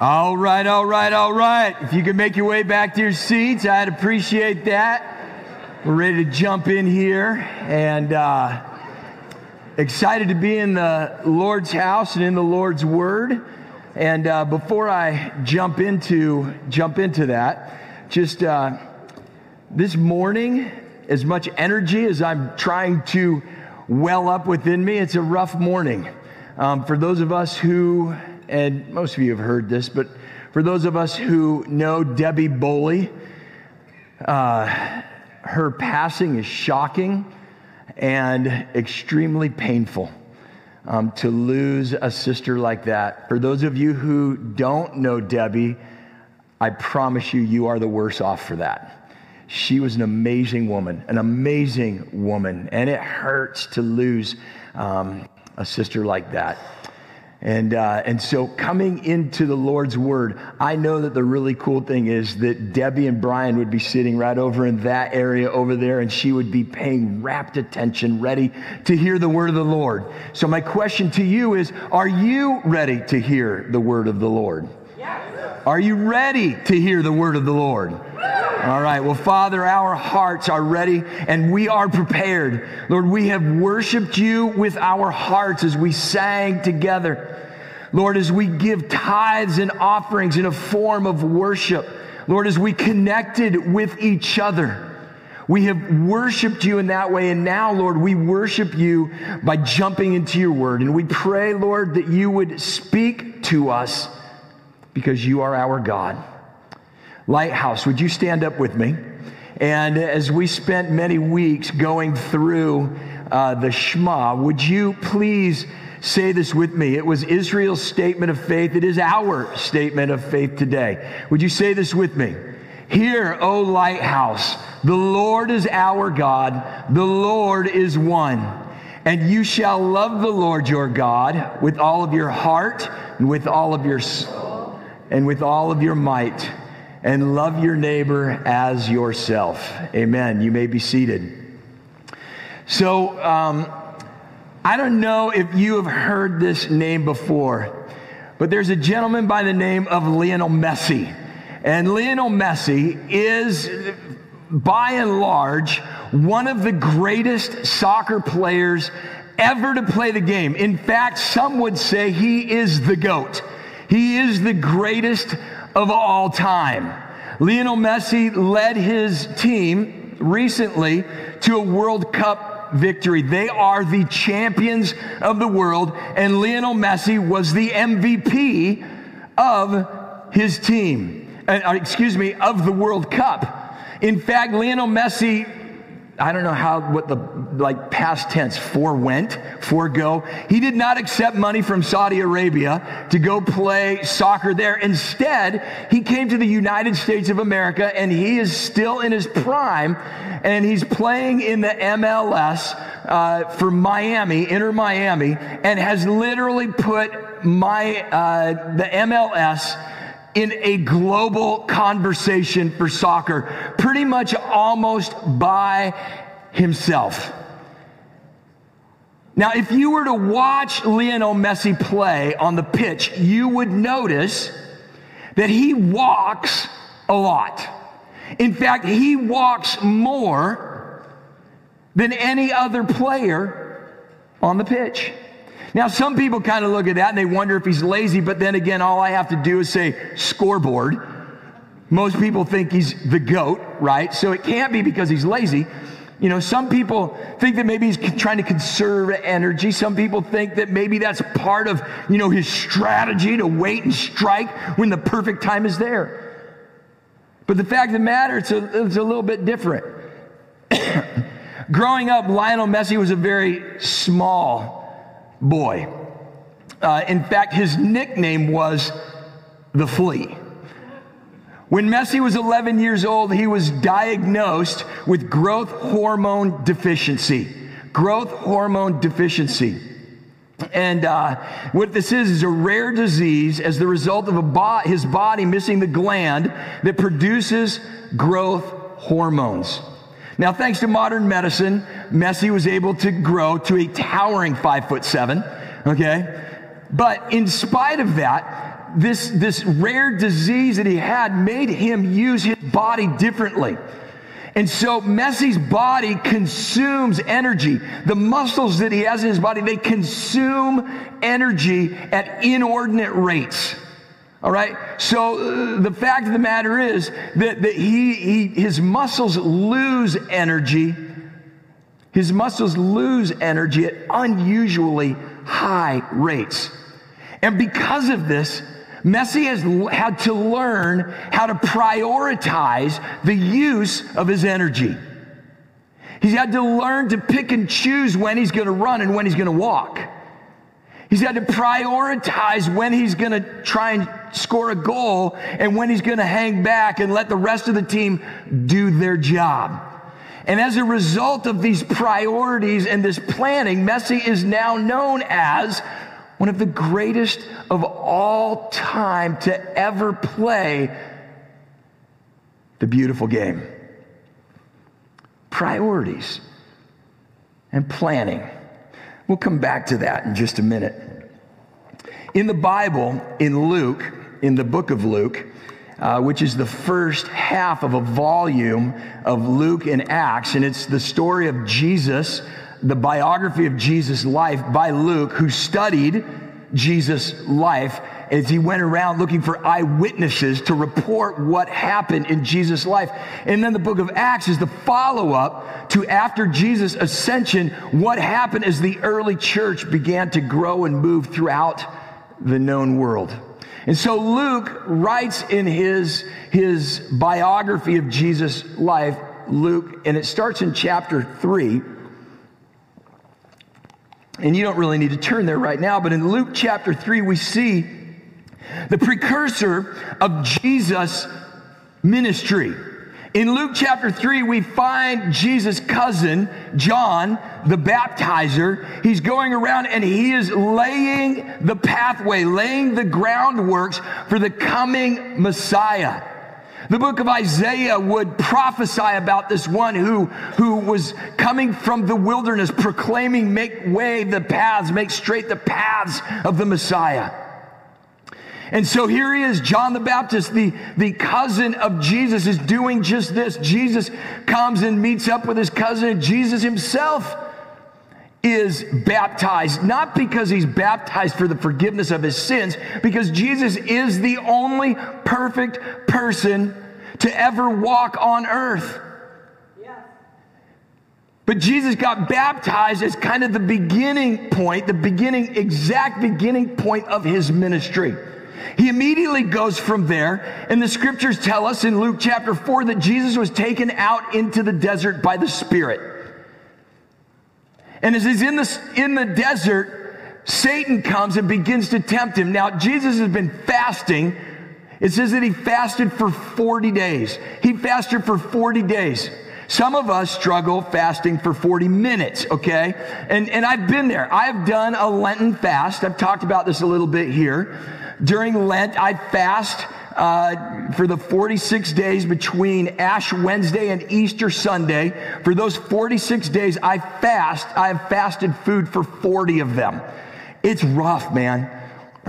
All right, all right, all right. If you could make your way back to your seats, I'd appreciate that. We're ready to jump in here and uh, excited to be in the Lord's house and in the Lord's Word. And uh, before I jump into jump into that, just uh, this morning, as much energy as I'm trying to well up within me, it's a rough morning. Um, for those of us who and most of you have heard this, but for those of us who know Debbie Bowley, uh, her passing is shocking and extremely painful. Um, to lose a sister like that. For those of you who don't know Debbie, I promise you, you are the worse off for that. She was an amazing woman, an amazing woman, and it hurts to lose um, a sister like that. And, uh, and so coming into the Lord's word, I know that the really cool thing is that Debbie and Brian would be sitting right over in that area over there, and she would be paying rapt attention, ready to hear the word of the Lord. So, my question to you is Are you ready to hear the word of the Lord? Yes. Are you ready to hear the word of the Lord? All right. Well, Father, our hearts are ready and we are prepared. Lord, we have worshiped you with our hearts as we sang together. Lord, as we give tithes and offerings in a form of worship. Lord, as we connected with each other. We have worshiped you in that way. And now, Lord, we worship you by jumping into your word. And we pray, Lord, that you would speak to us because you are our God. Lighthouse, would you stand up with me? And as we spent many weeks going through uh, the Shema, would you please say this with me? It was Israel's statement of faith. It is our statement of faith today. Would you say this with me? Hear, O lighthouse, the Lord is our God, the Lord is one. And you shall love the Lord your God with all of your heart and with all of your soul and with all of your might and love your neighbor as yourself. Amen. You may be seated. So, um, I don't know if you have heard this name before, but there's a gentleman by the name of Lionel Messi. And Lionel Messi is, by and large, one of the greatest soccer players ever to play the game. In fact, some would say he is the GOAT. He is the greatest of all time. Lionel Messi led his team recently to a World Cup victory. They are the champions of the world, and Lionel Messi was the MVP of his team. Uh, excuse me, of the World Cup. In fact, Lionel Messi I don't know how, what the like past tense forewent, forego. He did not accept money from Saudi Arabia to go play soccer there. Instead, he came to the United States of America and he is still in his prime and he's playing in the MLS uh, for Miami, Inter Miami, and has literally put my, uh, the MLS in a global conversation for soccer, pretty much almost by himself. Now, if you were to watch Lionel Messi play on the pitch, you would notice that he walks a lot. In fact, he walks more than any other player on the pitch. Now, some people kind of look at that and they wonder if he's lazy, but then again, all I have to do is say scoreboard. Most people think he's the GOAT, right? So it can't be because he's lazy. You know, some people think that maybe he's trying to conserve energy. Some people think that maybe that's part of, you know, his strategy to wait and strike when the perfect time is there. But the fact of the matter, it's a, it's a little bit different. Growing up, Lionel Messi was a very small boy. Uh, in fact, his nickname was the flea. When Messi was 11 years old, he was diagnosed with growth hormone deficiency. Growth hormone deficiency. And uh, what this is is a rare disease as the result of bo- his body missing the gland that produces growth hormones. Now, thanks to modern medicine, Messi was able to grow to a towering five foot seven, okay? But in spite of that, this, this rare disease that he had made him use his body differently. And so Messi's body consumes energy. The muscles that he has in his body, they consume energy at inordinate rates. All right. So uh, the fact of the matter is that, that he, he, his muscles lose energy. His muscles lose energy at unusually high rates. And because of this, Messi has had to learn how to prioritize the use of his energy. He's had to learn to pick and choose when he's going to run and when he's going to walk. He's had to prioritize when he's going to try and score a goal and when he's going to hang back and let the rest of the team do their job. And as a result of these priorities and this planning, Messi is now known as one of the greatest of all time to ever play the beautiful game. Priorities and planning. We'll come back to that in just a minute. In the Bible, in Luke, in the book of Luke, uh, which is the first half of a volume of Luke and Acts, and it's the story of Jesus the biography of Jesus' life by Luke, who studied Jesus' life as he went around looking for eyewitnesses to report what happened in Jesus' life. And then the book of Acts is the follow up to after Jesus' ascension, what happened as the early church began to grow and move throughout the known world. And so Luke writes in his, his biography of Jesus' life, Luke, and it starts in chapter 3 and you don't really need to turn there right now, but in Luke chapter 3, we see the precursor of Jesus' ministry. In Luke chapter 3, we find Jesus' cousin, John, the baptizer. He's going around and he is laying the pathway, laying the groundworks for the coming Messiah. The book of Isaiah would prophesy about this one who, who was coming from the wilderness, proclaiming, Make way the paths, make straight the paths of the Messiah. And so here he is, John the Baptist, the, the cousin of Jesus, is doing just this. Jesus comes and meets up with his cousin, and Jesus himself is baptized, not because he's baptized for the forgiveness of his sins, because Jesus is the only perfect person to ever walk on earth. But Jesus got baptized as kind of the beginning point, the beginning, exact beginning point of his ministry. He immediately goes from there, and the scriptures tell us in Luke chapter 4 that Jesus was taken out into the desert by the Spirit. And as he's in the, in the desert, Satan comes and begins to tempt him. Now, Jesus has been fasting. It says that he fasted for 40 days. He fasted for 40 days. Some of us struggle fasting for 40 minutes, okay? And, and I've been there. I've done a Lenten fast. I've talked about this a little bit here. During Lent, I fast uh, for the 46 days between Ash Wednesday and Easter Sunday. For those 46 days, I fast. I have fasted food for 40 of them. It's rough, man.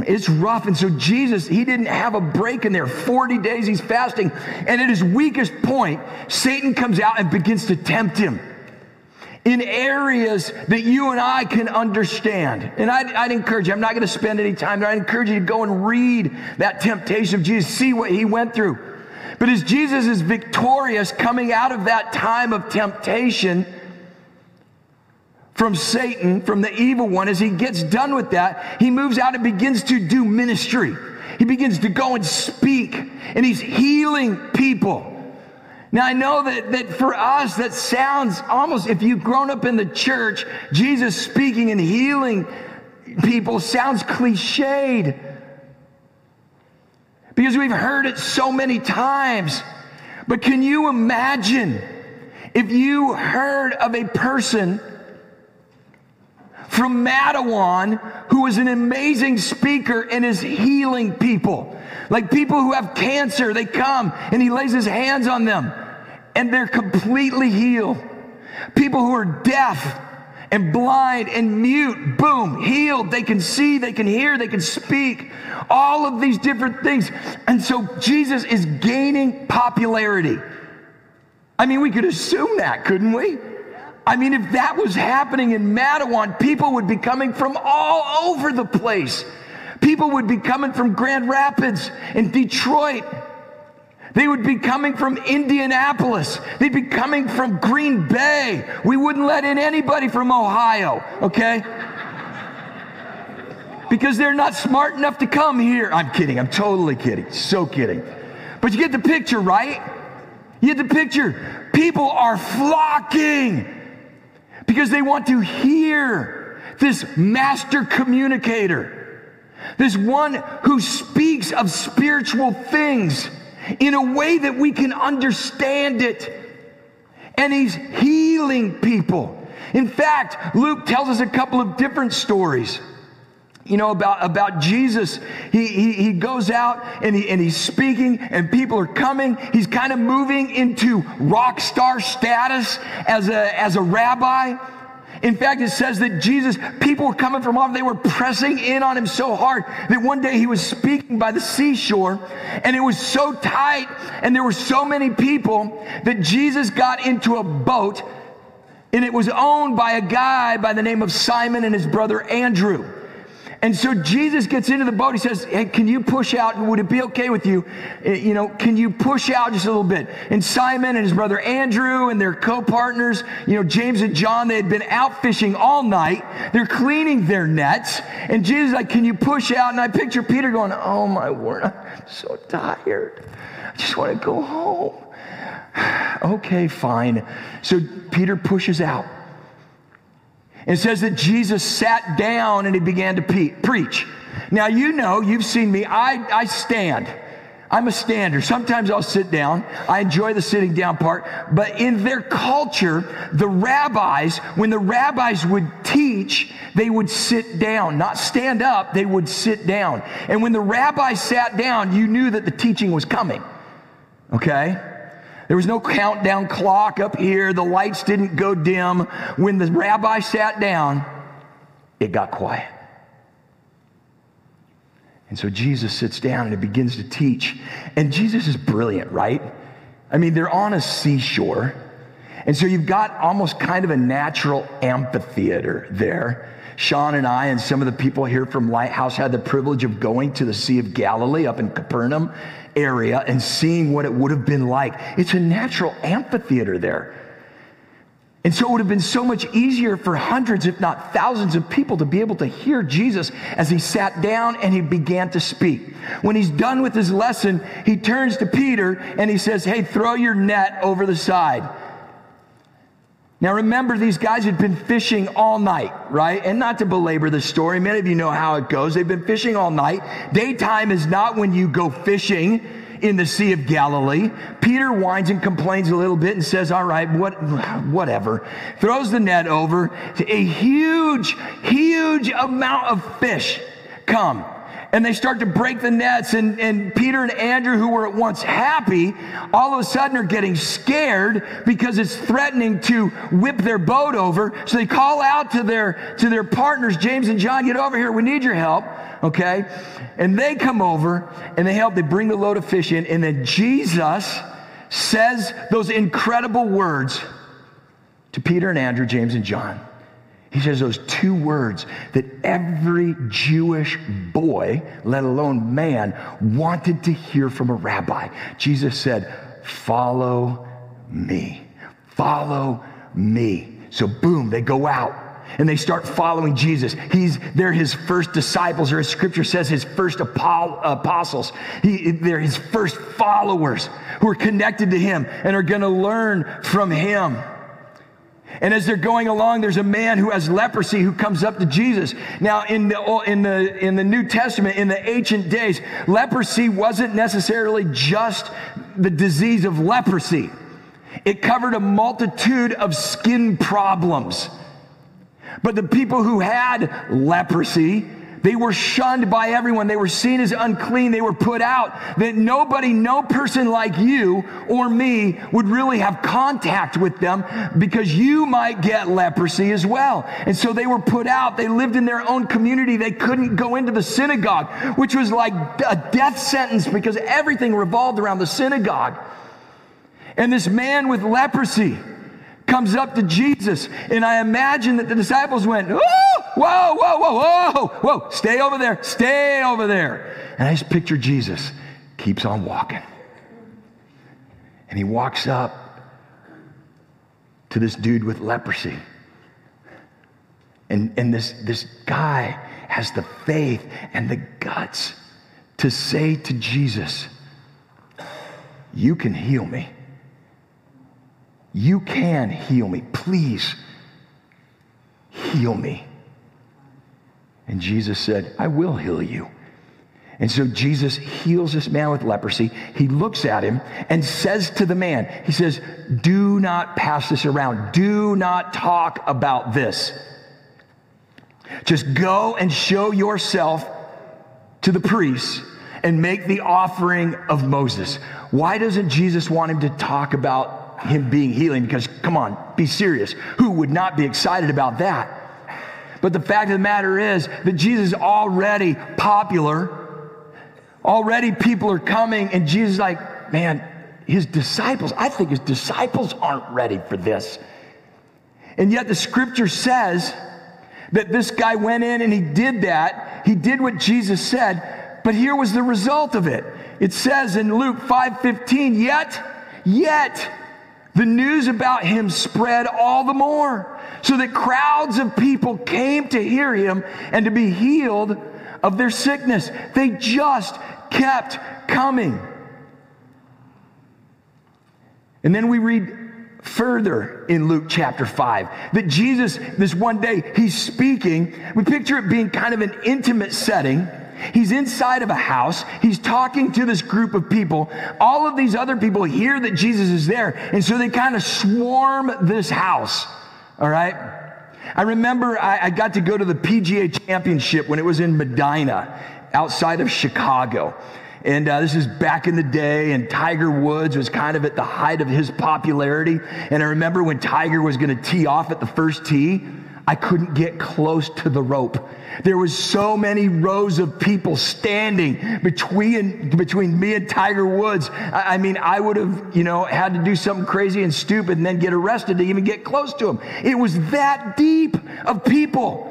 It's rough. And so Jesus, he didn't have a break in there. 40 days he's fasting. And at his weakest point, Satan comes out and begins to tempt him in areas that you and I can understand. And I'd, I'd encourage you, I'm not going to spend any time there. I'd encourage you to go and read that temptation of Jesus, see what he went through. But as Jesus is victorious coming out of that time of temptation from Satan, from the evil one, as he gets done with that, he moves out and begins to do ministry. He begins to go and speak, and he's healing people. Now, I know that, that for us, that sounds almost, if you've grown up in the church, Jesus speaking and healing people sounds cliched because we've heard it so many times. But can you imagine if you heard of a person from Mattawan who is an amazing speaker and is healing people? Like people who have cancer, they come and he lays his hands on them and they're completely healed. People who are deaf and blind and mute, boom, healed. They can see, they can hear, they can speak, all of these different things. And so Jesus is gaining popularity. I mean, we could assume that, couldn't we? I mean, if that was happening in Mattawan, people would be coming from all over the place. People would be coming from Grand Rapids and Detroit. They would be coming from Indianapolis. They'd be coming from Green Bay. We wouldn't let in anybody from Ohio, okay? Because they're not smart enough to come here. I'm kidding. I'm totally kidding. So kidding. But you get the picture, right? You get the picture. People are flocking because they want to hear this master communicator, this one who speaks of spiritual things in a way that we can understand it. And he's healing people. In fact, Luke tells us a couple of different stories you know, about, about Jesus. He, he, he goes out and, he, and he's speaking, and people are coming. He's kind of moving into rock star status as a, as a rabbi. In fact, it says that Jesus, people were coming from off, they were pressing in on him so hard that one day he was speaking by the seashore, and it was so tight, and there were so many people that Jesus got into a boat, and it was owned by a guy by the name of Simon and his brother Andrew. And so Jesus gets into the boat. He says, Hey, can you push out? Would it be okay with you? Eh, you know, can you push out just a little bit? And Simon and his brother Andrew and their co partners, you know, James and John, they had been out fishing all night. They're cleaning their nets. And Jesus is like, Can you push out? And I picture Peter going, Oh my word, I'm so tired. I just want to go home. okay, fine. So Peter pushes out. It says that Jesus sat down and he began to pe- preach. Now, you know, you've seen me, I, I stand. I'm a stander. Sometimes I'll sit down. I enjoy the sitting down part. But in their culture, the rabbis, when the rabbis would teach, they would sit down, not stand up, they would sit down. And when the rabbi sat down, you knew that the teaching was coming. Okay? There was no countdown clock up here. The lights didn't go dim. When the rabbi sat down, it got quiet. And so Jesus sits down and he begins to teach. And Jesus is brilliant, right? I mean, they're on a seashore. And so you've got almost kind of a natural amphitheater there. Sean and I and some of the people here from Lighthouse had the privilege of going to the Sea of Galilee up in Capernaum area and seeing what it would have been like. It's a natural amphitheater there. And so it would have been so much easier for hundreds, if not thousands of people to be able to hear Jesus as he sat down and he began to speak. When he's done with his lesson, he turns to Peter and he says, Hey, throw your net over the side. Now remember, these guys had been fishing all night, right? And not to belabor the story, many of you know how it goes. They've been fishing all night. Daytime is not when you go fishing in the Sea of Galilee. Peter whines and complains a little bit and says, All right, what, whatever. Throws the net over. A huge, huge amount of fish come and they start to break the nets. And, and Peter and Andrew, who were at once happy, all of a sudden are getting scared because it's threatening to whip their boat over. So they call out to their, to their partners, James and John, get over here. We need your help. Okay. And they come over and they help. They bring the load of fish in. And then Jesus says those incredible words to Peter and Andrew, James and John. He says those two words that every Jewish boy, let alone man, wanted to hear from a rabbi. Jesus said, Follow me. Follow me. So, boom, they go out and they start following Jesus. He's, they're his first disciples, or as scripture says, his first apostles. He, they're his first followers who are connected to him and are going to learn from him. And as they're going along, there's a man who has leprosy who comes up to Jesus. Now, in the, in the, in the New Testament, in the ancient days, leprosy wasn't necessarily just the disease of leprosy. It covered a multitude of skin problems. But the people who had leprosy, They were shunned by everyone. They were seen as unclean. They were put out. That nobody, no person like you or me would really have contact with them because you might get leprosy as well. And so they were put out. They lived in their own community. They couldn't go into the synagogue, which was like a death sentence because everything revolved around the synagogue. And this man with leprosy, comes up to Jesus. And I imagine that the disciples went, oh, whoa, whoa, whoa, whoa, whoa, stay over there, stay over there. And I just picture Jesus keeps on walking. And he walks up to this dude with leprosy. And, and this, this guy has the faith and the guts to say to Jesus, You can heal me. You can heal me. Please heal me. And Jesus said, I will heal you. And so Jesus heals this man with leprosy. He looks at him and says to the man, He says, Do not pass this around. Do not talk about this. Just go and show yourself to the priests and make the offering of Moses. Why doesn't Jesus want him to talk about him being healing because, come on, be serious. Who would not be excited about that? But the fact of the matter is that Jesus is already popular. Already people are coming, and Jesus is like, man, his disciples, I think his disciples aren't ready for this. And yet the scripture says that this guy went in and he did that. He did what Jesus said, but here was the result of it. It says in Luke 5:15, yet, yet the news about him spread all the more, so that crowds of people came to hear him and to be healed of their sickness. They just kept coming. And then we read further in Luke chapter 5 that Jesus, this one day, he's speaking. We picture it being kind of an intimate setting He's inside of a house. He's talking to this group of people. All of these other people hear that Jesus is there. And so they kind of swarm this house. All right? I remember I, I got to go to the PGA championship when it was in Medina outside of Chicago. And uh, this is back in the day, and Tiger Woods was kind of at the height of his popularity. And I remember when Tiger was going to tee off at the first tee, I couldn't get close to the rope. There was so many rows of people standing between, between me and Tiger Woods. I, I mean, I would have, you know, had to do something crazy and stupid and then get arrested to even get close to him. It was that deep of people.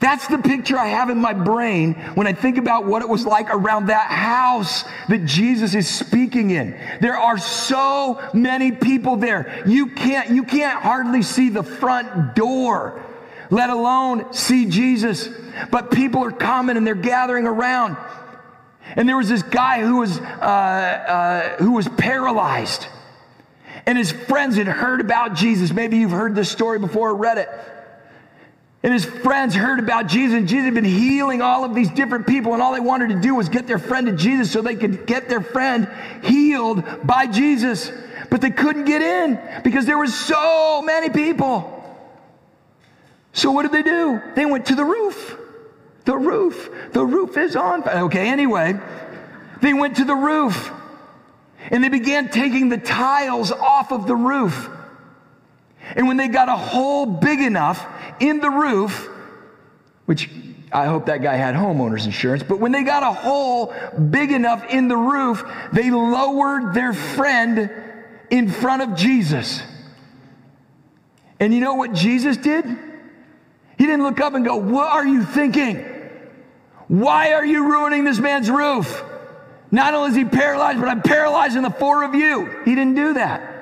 That's the picture I have in my brain when I think about what it was like around that house that Jesus is speaking in. There are so many people there. You can't, you can't hardly see the front door, let alone see Jesus. But people are coming and they're gathering around. And there was this guy who was, uh, uh, who was paralyzed. And his friends had heard about Jesus. Maybe you've heard this story before or read it. And his friends heard about Jesus, and Jesus had been healing all of these different people, and all they wanted to do was get their friend to Jesus so they could get their friend healed by Jesus. But they couldn't get in because there were so many people. So what did they do? They went to the roof. The roof. The roof is on. Okay, anyway, they went to the roof and they began taking the tiles off of the roof. And when they got a hole big enough in the roof, which I hope that guy had homeowner's insurance, but when they got a hole big enough in the roof, they lowered their friend in front of Jesus. And you know what Jesus did? He didn't look up and go, What are you thinking? Why are you ruining this man's roof? Not only is he paralyzed, but I'm paralyzing the four of you. He didn't do that.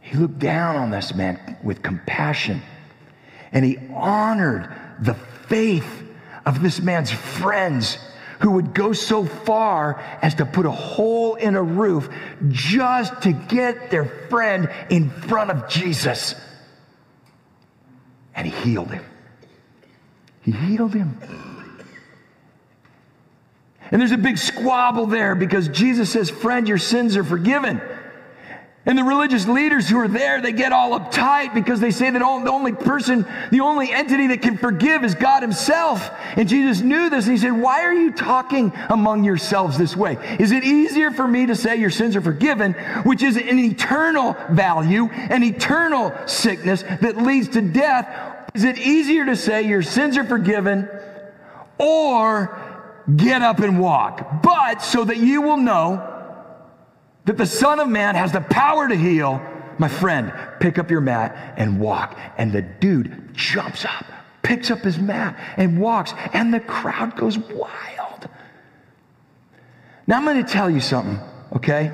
He looked down on this man with compassion and he honored the faith of this man's friends who would go so far as to put a hole in a roof just to get their friend in front of Jesus. And he healed him. He healed him. And there's a big squabble there because Jesus says, Friend, your sins are forgiven. And the religious leaders who are there, they get all uptight because they say that the only person, the only entity that can forgive is God Himself. And Jesus knew this and He said, Why are you talking among yourselves this way? Is it easier for me to say your sins are forgiven, which is an eternal value, an eternal sickness that leads to death? Is it easier to say your sins are forgiven or get up and walk? But so that you will know that the Son of Man has the power to heal, my friend, pick up your mat and walk. And the dude jumps up, picks up his mat, and walks, and the crowd goes wild. Now, I'm going to tell you something, okay?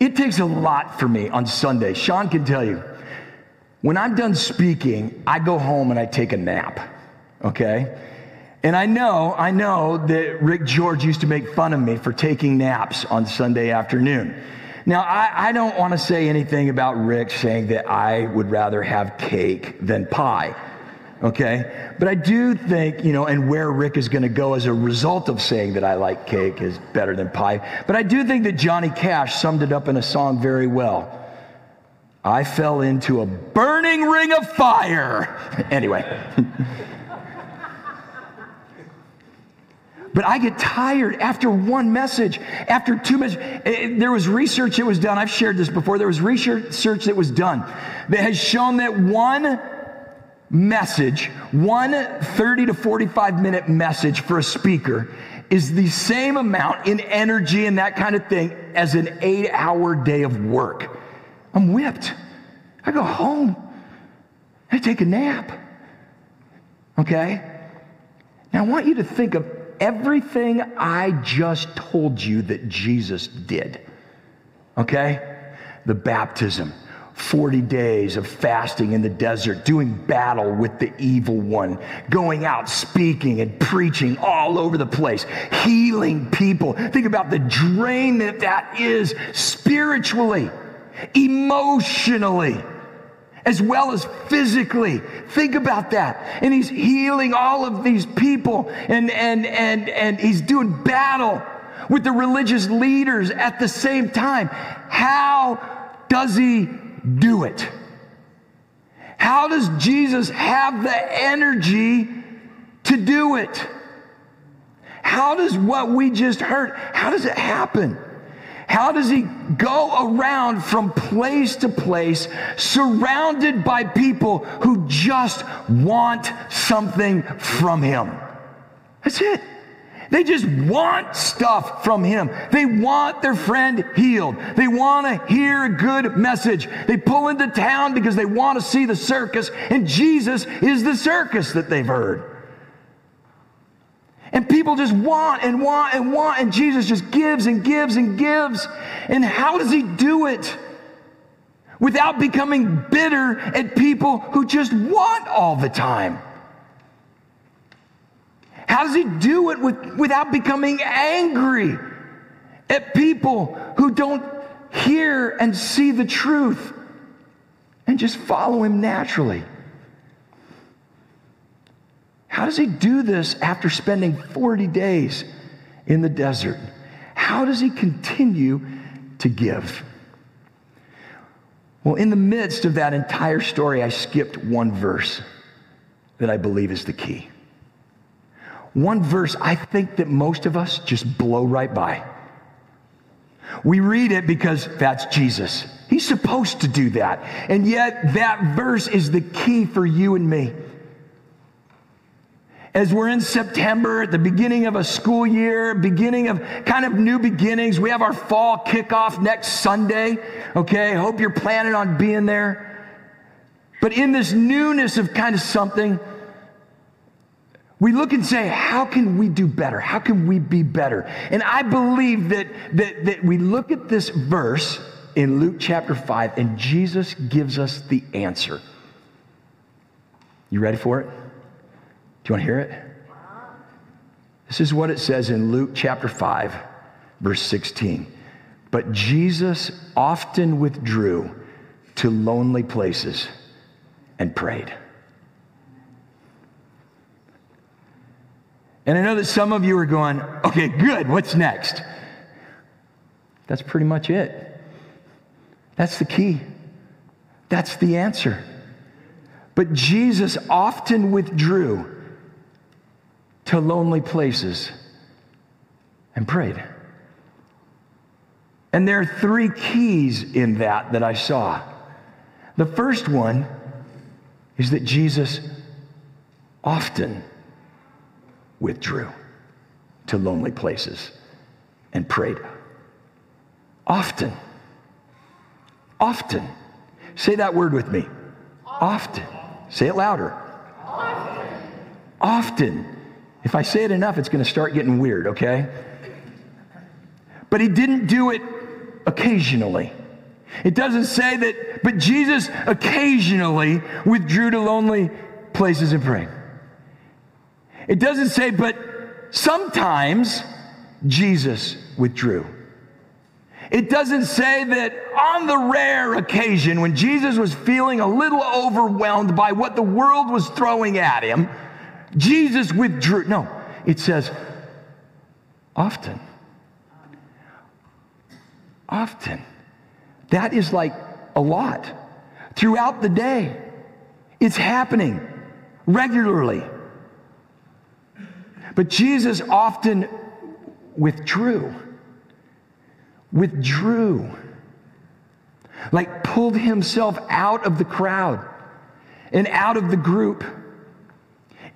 It takes a lot for me on Sunday. Sean can tell you. When I'm done speaking, I go home and I take a nap, okay? And I know, I know that Rick George used to make fun of me for taking naps on Sunday afternoon. Now, I, I don't want to say anything about Rick saying that I would rather have cake than pie, okay? But I do think, you know, and where Rick is going to go as a result of saying that I like cake is better than pie. But I do think that Johnny Cash summed it up in a song very well. I fell into a burning ring of fire. anyway. But I get tired after one message, after two messages. Eh, eh, there was research that was done. I've shared this before. There was research that was done that has shown that one message, one 30 to 45 minute message for a speaker is the same amount in energy and that kind of thing as an eight hour day of work. I'm whipped. I go home. I take a nap. Okay? Now I want you to think of everything I just told you that Jesus did. Okay? The baptism, 40 days of fasting in the desert, doing battle with the evil one, going out speaking and preaching all over the place, healing people. Think about the drain that that is spiritually, emotionally as well as physically. Think about that. And he's healing all of these people and, and, and, and he's doing battle with the religious leaders at the same time. How does he do it? How does Jesus have the energy to do it? How does what we just heard, how does it happen? How does he go around from place to place, surrounded by people who just want something from him? That's it. They just want stuff from him. They want their friend healed. They want to hear a good message. They pull into town because they want to see the circus, and Jesus is the circus that they've heard. And people just want and want and want, and Jesus just gives and gives and gives. And how does he do it? Without becoming bitter at people who just want all the time. How does he do it with, without becoming angry at people who don't hear and see the truth and just follow him naturally? How does he do this after spending 40 days in the desert? How does he continue to give? Well, in the midst of that entire story, I skipped one verse that I believe is the key. One verse I think that most of us just blow right by. We read it because that's Jesus. He's supposed to do that. And yet, that verse is the key for you and me as we're in September, at the beginning of a school year, beginning of kind of new beginnings. We have our fall kickoff next Sunday. Okay, hope you're planning on being there. But in this newness of kind of something, we look and say, how can we do better? How can we be better? And I believe that, that, that we look at this verse in Luke chapter 5, and Jesus gives us the answer. You ready for it? You want to hear it? This is what it says in Luke chapter 5, verse 16. But Jesus often withdrew to lonely places and prayed. And I know that some of you are going, okay, good, what's next? That's pretty much it. That's the key. That's the answer. But Jesus often withdrew to lonely places and prayed. And there are three keys in that that I saw. The first one is that Jesus often withdrew to lonely places and prayed. Often. Often. Say that word with me. Often. Say it louder. Often. Often. If I say it enough, it's going to start getting weird, okay? But he didn't do it occasionally. It doesn't say that, but Jesus occasionally withdrew to lonely places and prayed. It doesn't say, but sometimes Jesus withdrew. It doesn't say that on the rare occasion when Jesus was feeling a little overwhelmed by what the world was throwing at him, Jesus withdrew. No, it says often. Often. That is like a lot. Throughout the day, it's happening regularly. But Jesus often withdrew withdrew, like pulled himself out of the crowd and out of the group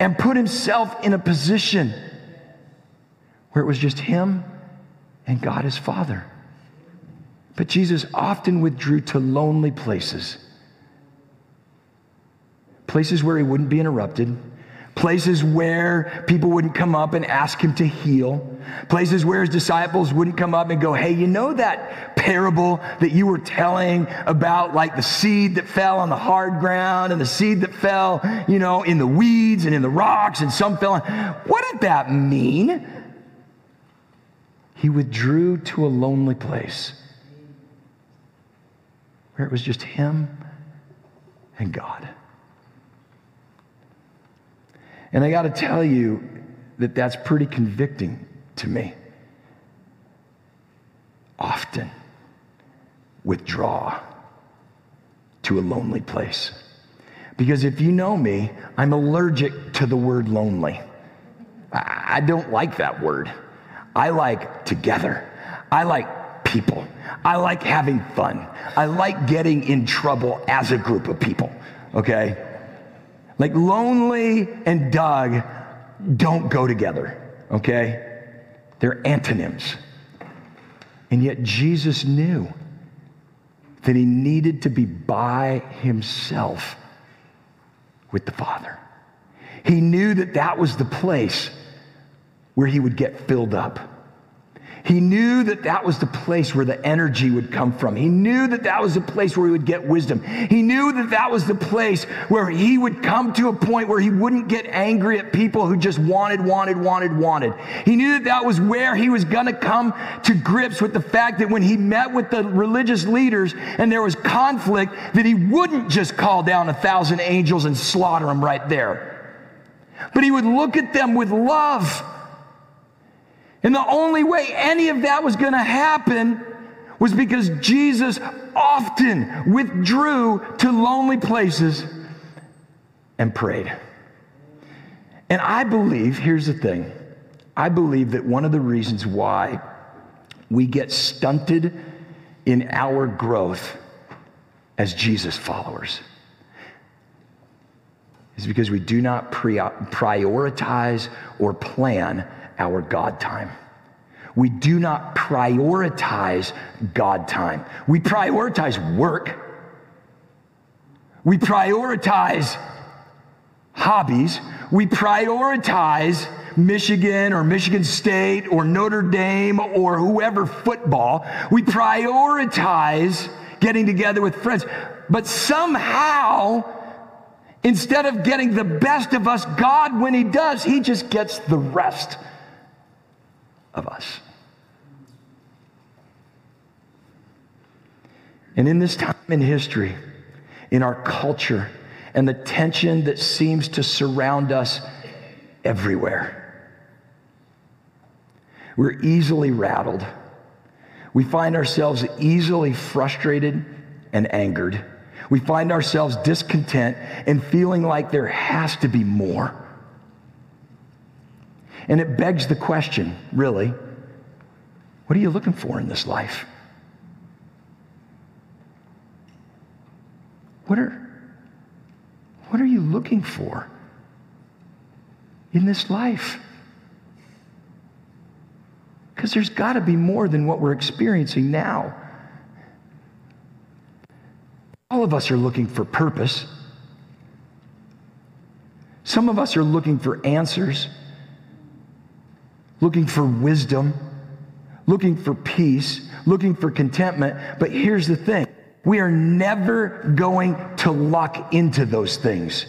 and put himself in a position where it was just him and God his Father. But Jesus often withdrew to lonely places, places where he wouldn't be interrupted places where people wouldn't come up and ask him to heal, places where his disciples wouldn't come up and go, Hey, you know that parable that you were telling about like the seed that fell on the hard ground and the seed that fell, you know, in the weeds and in the rocks and some fell on. What did that mean? He withdrew to a lonely place where it was just him and God. And I got to tell you that that's pretty convicting to me. Often withdraw to a lonely place. Because if you know me, I'm allergic to the word lonely. I don't like that word. I like together. I like people. I like having fun. I like getting in trouble as a group of people, okay? Like lonely and Doug don't go together, okay? They're antonyms. And yet Jesus knew that he needed to be by himself with the Father. He knew that that was the place where he would get filled up. He knew that that was the place where the energy would come from. He knew that that was the place where he would get wisdom. He knew that that was the place where he would come to a point where he wouldn't get angry at people who just wanted, wanted, wanted, wanted. He knew that that was where he was going to come to grips with the fact that when he met with the religious leaders and there was conflict, that he wouldn't just call down a thousand angels and slaughter them right there. But he would look at them with love and the only way any of that was going to happen was because Jesus often withdrew to lonely places and prayed. And I believe, here's the thing I believe that one of the reasons why we get stunted in our growth as Jesus followers is because we do not prioritize or plan our God time. We do not prioritize God time. We prioritize work. We prioritize hobbies. We prioritize Michigan or Michigan State or Notre Dame or whoever football. We prioritize getting together with friends. But somehow, instead of getting the best of us, God, when He does, He just gets the rest of us. And in this time in history, in our culture, and the tension that seems to surround us everywhere, we're easily rattled. We find ourselves easily frustrated and angered. We find ourselves discontent and feeling like there has to be more. And it begs the question, really, what are you looking for in this life? What are, what are you looking for in this life? Because there's got to be more than what we're experiencing now. All of us are looking for purpose. Some of us are looking for answers, looking for wisdom, looking for peace, looking for contentment. But here's the thing we are never going to luck into those things.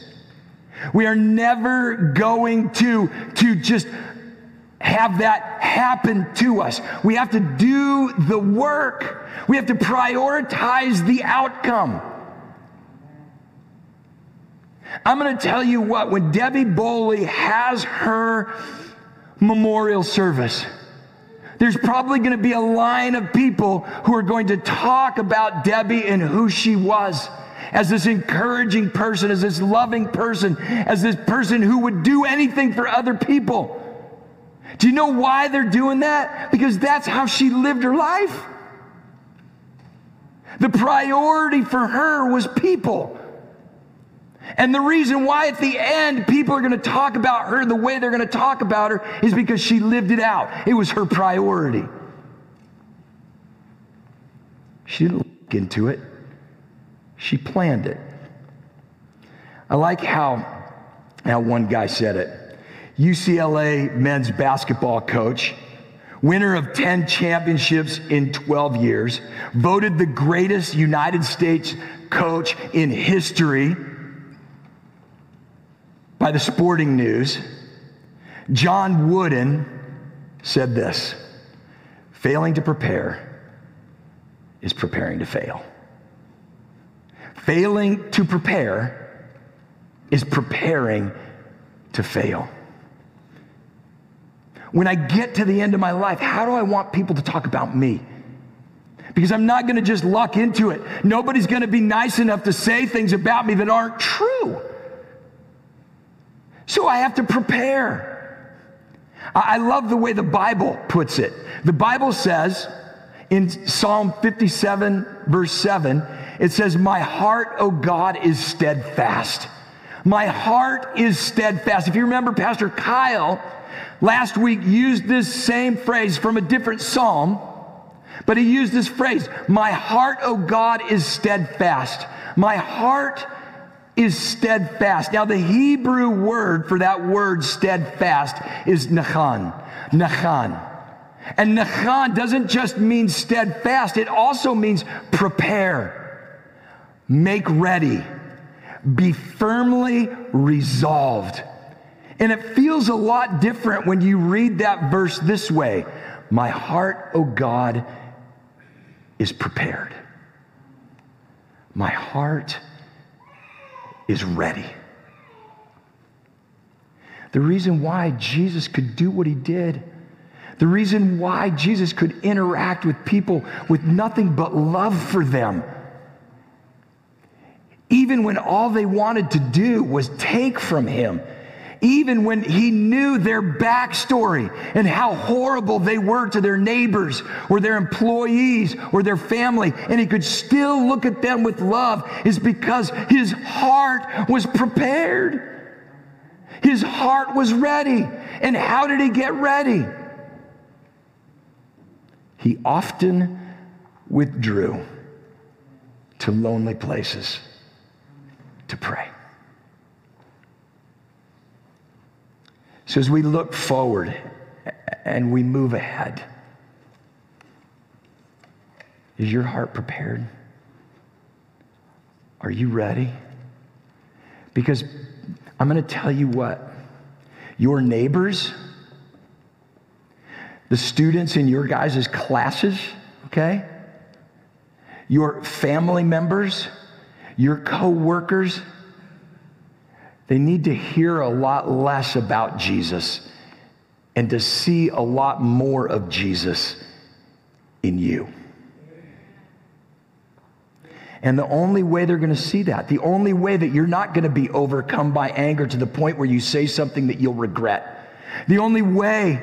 We are never going to, to just have that happen to us. We have to do the work. We have to prioritize the outcome. I'm going to tell you what, when Debbie Bowley has her memorial service, there's probably going to be a line of people who are going to talk about Debbie and who she was as this encouraging person, as this loving person, as this person who would do anything for other people. Do you know why they're doing that? Because that's how she lived her life. The priority for her was people. And the reason why at the end people are going to talk about her the way they're going to talk about her is because she lived it out. It was her priority. She didn't look into it, she planned it. I like how, how one guy said it. UCLA men's basketball coach, winner of 10 championships in 12 years, voted the greatest United States coach in history by the Sporting News, John Wooden said this failing to prepare is preparing to fail. Failing to prepare is preparing to fail. When I get to the end of my life, how do I want people to talk about me? Because I'm not going to just luck into it. Nobody's going to be nice enough to say things about me that aren't true. So I have to prepare. I love the way the Bible puts it. The Bible says in Psalm 57, verse 7, it says, My heart, O God, is steadfast. My heart is steadfast. If you remember, Pastor Kyle last week used this same phrase from a different psalm, but he used this phrase, My heart, O God, is steadfast. My heart is steadfast. Now, the Hebrew word for that word steadfast is nachan. Nachan. And nachan doesn't just mean steadfast, it also means prepare, make ready, be firmly resolved. And it feels a lot different when you read that verse this way My heart, O oh God, is prepared. My heart is ready. The reason why Jesus could do what he did, the reason why Jesus could interact with people with nothing but love for them, even when all they wanted to do was take from him even when he knew their backstory and how horrible they were to their neighbors or their employees or their family, and he could still look at them with love, is because his heart was prepared. His heart was ready. And how did he get ready? He often withdrew to lonely places to pray. So as we look forward and we move ahead, is your heart prepared? Are you ready? Because I'm going to tell you what your neighbors, the students in your guys' classes, okay? Your family members, your co workers, they need to hear a lot less about Jesus and to see a lot more of Jesus in you. And the only way they're going to see that, the only way that you're not going to be overcome by anger to the point where you say something that you'll regret, the only way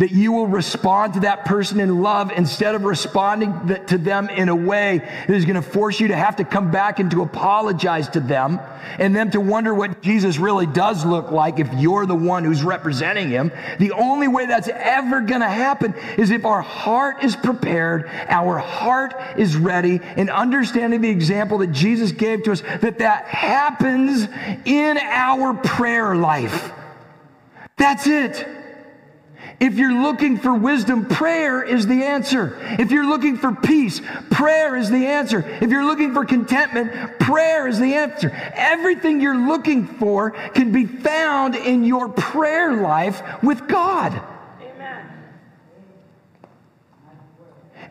that you will respond to that person in love instead of responding to them in a way that is going to force you to have to come back and to apologize to them and them to wonder what Jesus really does look like if you're the one who's representing him. The only way that's ever going to happen is if our heart is prepared, our heart is ready, and understanding the example that Jesus gave to us, that that happens in our prayer life. That's it. If you're looking for wisdom, prayer is the answer. If you're looking for peace, prayer is the answer. If you're looking for contentment, prayer is the answer. Everything you're looking for can be found in your prayer life with God. Amen.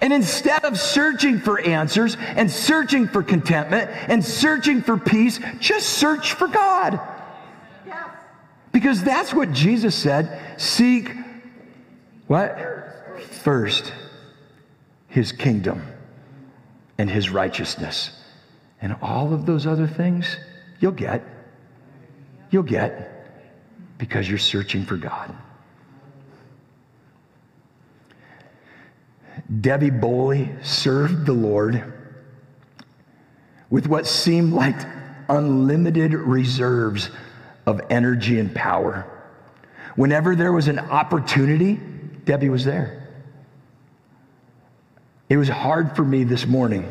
And instead of searching for answers and searching for contentment and searching for peace, just search for God. Because that's what Jesus said seek what? First, his kingdom and his righteousness. And all of those other things you'll get. You'll get because you're searching for God. Debbie Bowley served the Lord with what seemed like unlimited reserves of energy and power. Whenever there was an opportunity, Debbie was there. It was hard for me this morning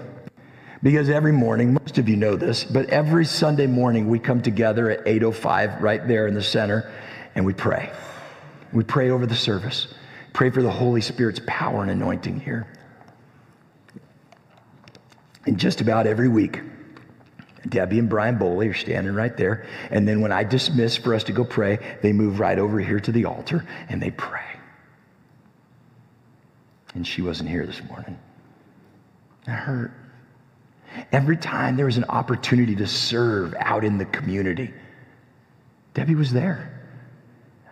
because every morning, most of you know this, but every Sunday morning we come together at 8:05 right there in the center and we pray. We pray over the service. Pray for the Holy Spirit's power and anointing here. And just about every week, Debbie and Brian Bowley are standing right there. And then when I dismiss for us to go pray, they move right over here to the altar and they pray and she wasn't here this morning. That hurt. Every time there was an opportunity to serve out in the community, Debbie was there.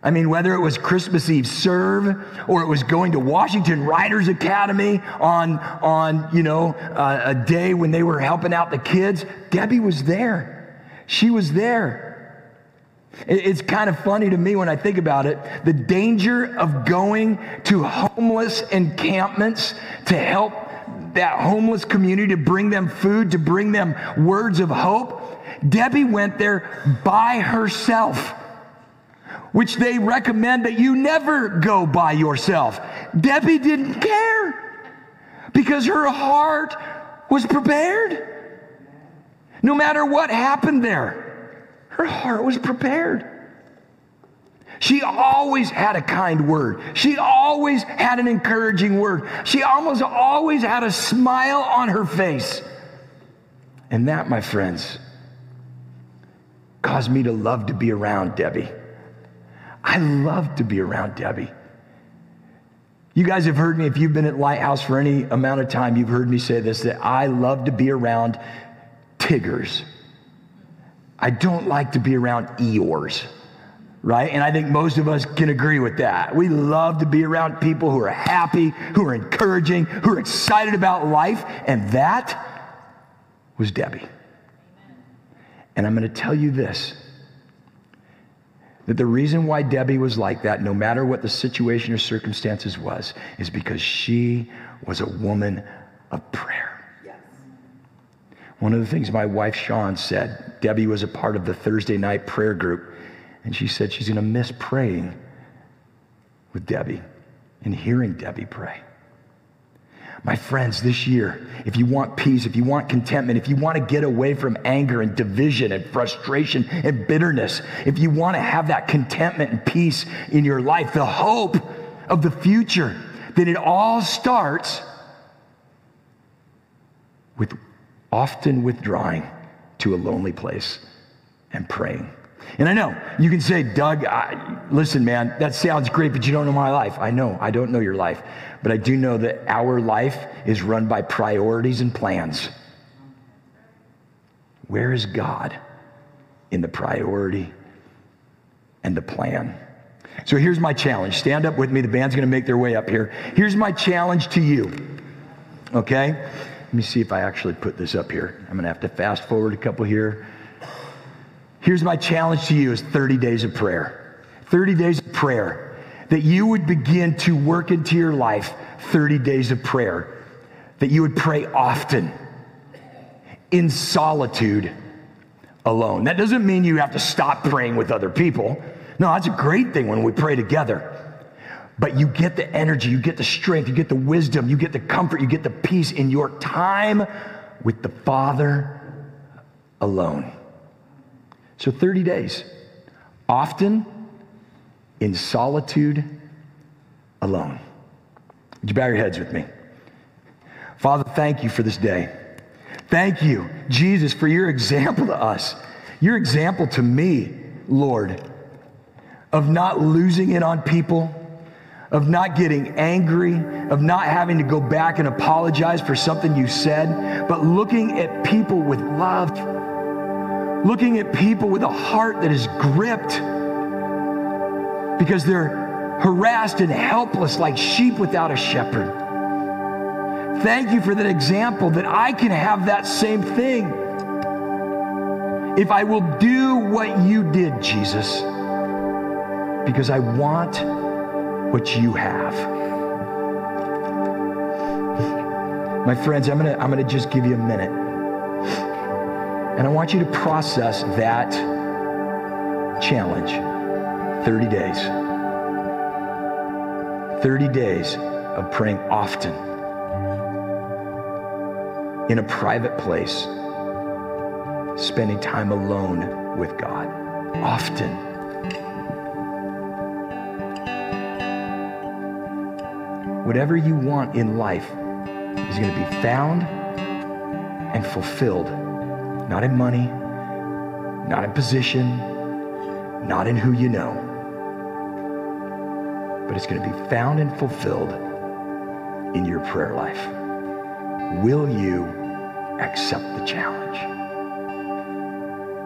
I mean, whether it was Christmas Eve serve or it was going to Washington Writers Academy on, on you know, uh, a day when they were helping out the kids, Debbie was there. She was there. It's kind of funny to me when I think about it. The danger of going to homeless encampments to help that homeless community, to bring them food, to bring them words of hope. Debbie went there by herself, which they recommend that you never go by yourself. Debbie didn't care because her heart was prepared. No matter what happened there. Her heart was prepared. She always had a kind word. She always had an encouraging word. She almost always had a smile on her face. And that, my friends, caused me to love to be around Debbie. I love to be around Debbie. You guys have heard me, if you've been at Lighthouse for any amount of time, you've heard me say this that I love to be around Tiggers. I don't like to be around Eeyores, right? And I think most of us can agree with that. We love to be around people who are happy, who are encouraging, who are excited about life. And that was Debbie. And I'm going to tell you this that the reason why Debbie was like that, no matter what the situation or circumstances was, is because she was a woman of prayer. One of the things my wife Sean said, Debbie was a part of the Thursday night prayer group, and she said she's going to miss praying with Debbie and hearing Debbie pray. My friends, this year, if you want peace, if you want contentment, if you want to get away from anger and division and frustration and bitterness, if you want to have that contentment and peace in your life, the hope of the future, then it all starts with often withdrawing to a lonely place and praying. And I know you can say, Doug, I, listen, man, that sounds great, but you don't know my life. I know, I don't know your life. But I do know that our life is run by priorities and plans. Where is God in the priority and the plan? So here's my challenge. Stand up with me. The band's going to make their way up here. Here's my challenge to you. Okay? Let me see if I actually put this up here. I'm going to have to fast forward a couple here. Here's my challenge to you is 30 days of prayer. 30 days of prayer. That you would begin to work into your life 30 days of prayer. That you would pray often in solitude alone. That doesn't mean you have to stop praying with other people. No, that's a great thing when we pray together. But you get the energy, you get the strength, you get the wisdom, you get the comfort, you get the peace in your time with the Father alone. So 30 days, often in solitude alone. Would you bow your heads with me? Father, thank you for this day. Thank you, Jesus, for your example to us, your example to me, Lord of not losing it on people, of not getting angry, of not having to go back and apologize for something you said, but looking at people with love, looking at people with a heart that is gripped because they're harassed and helpless like sheep without a shepherd. Thank you for that example that I can have that same thing. If I will do what you did, Jesus because I want what you have. My friends, I'm gonna, I'm gonna just give you a minute. And I want you to process that challenge 30 days. 30 days of praying often in a private place, spending time alone with God often. Whatever you want in life is going to be found and fulfilled, not in money, not in position, not in who you know, but it's going to be found and fulfilled in your prayer life. Will you accept the challenge?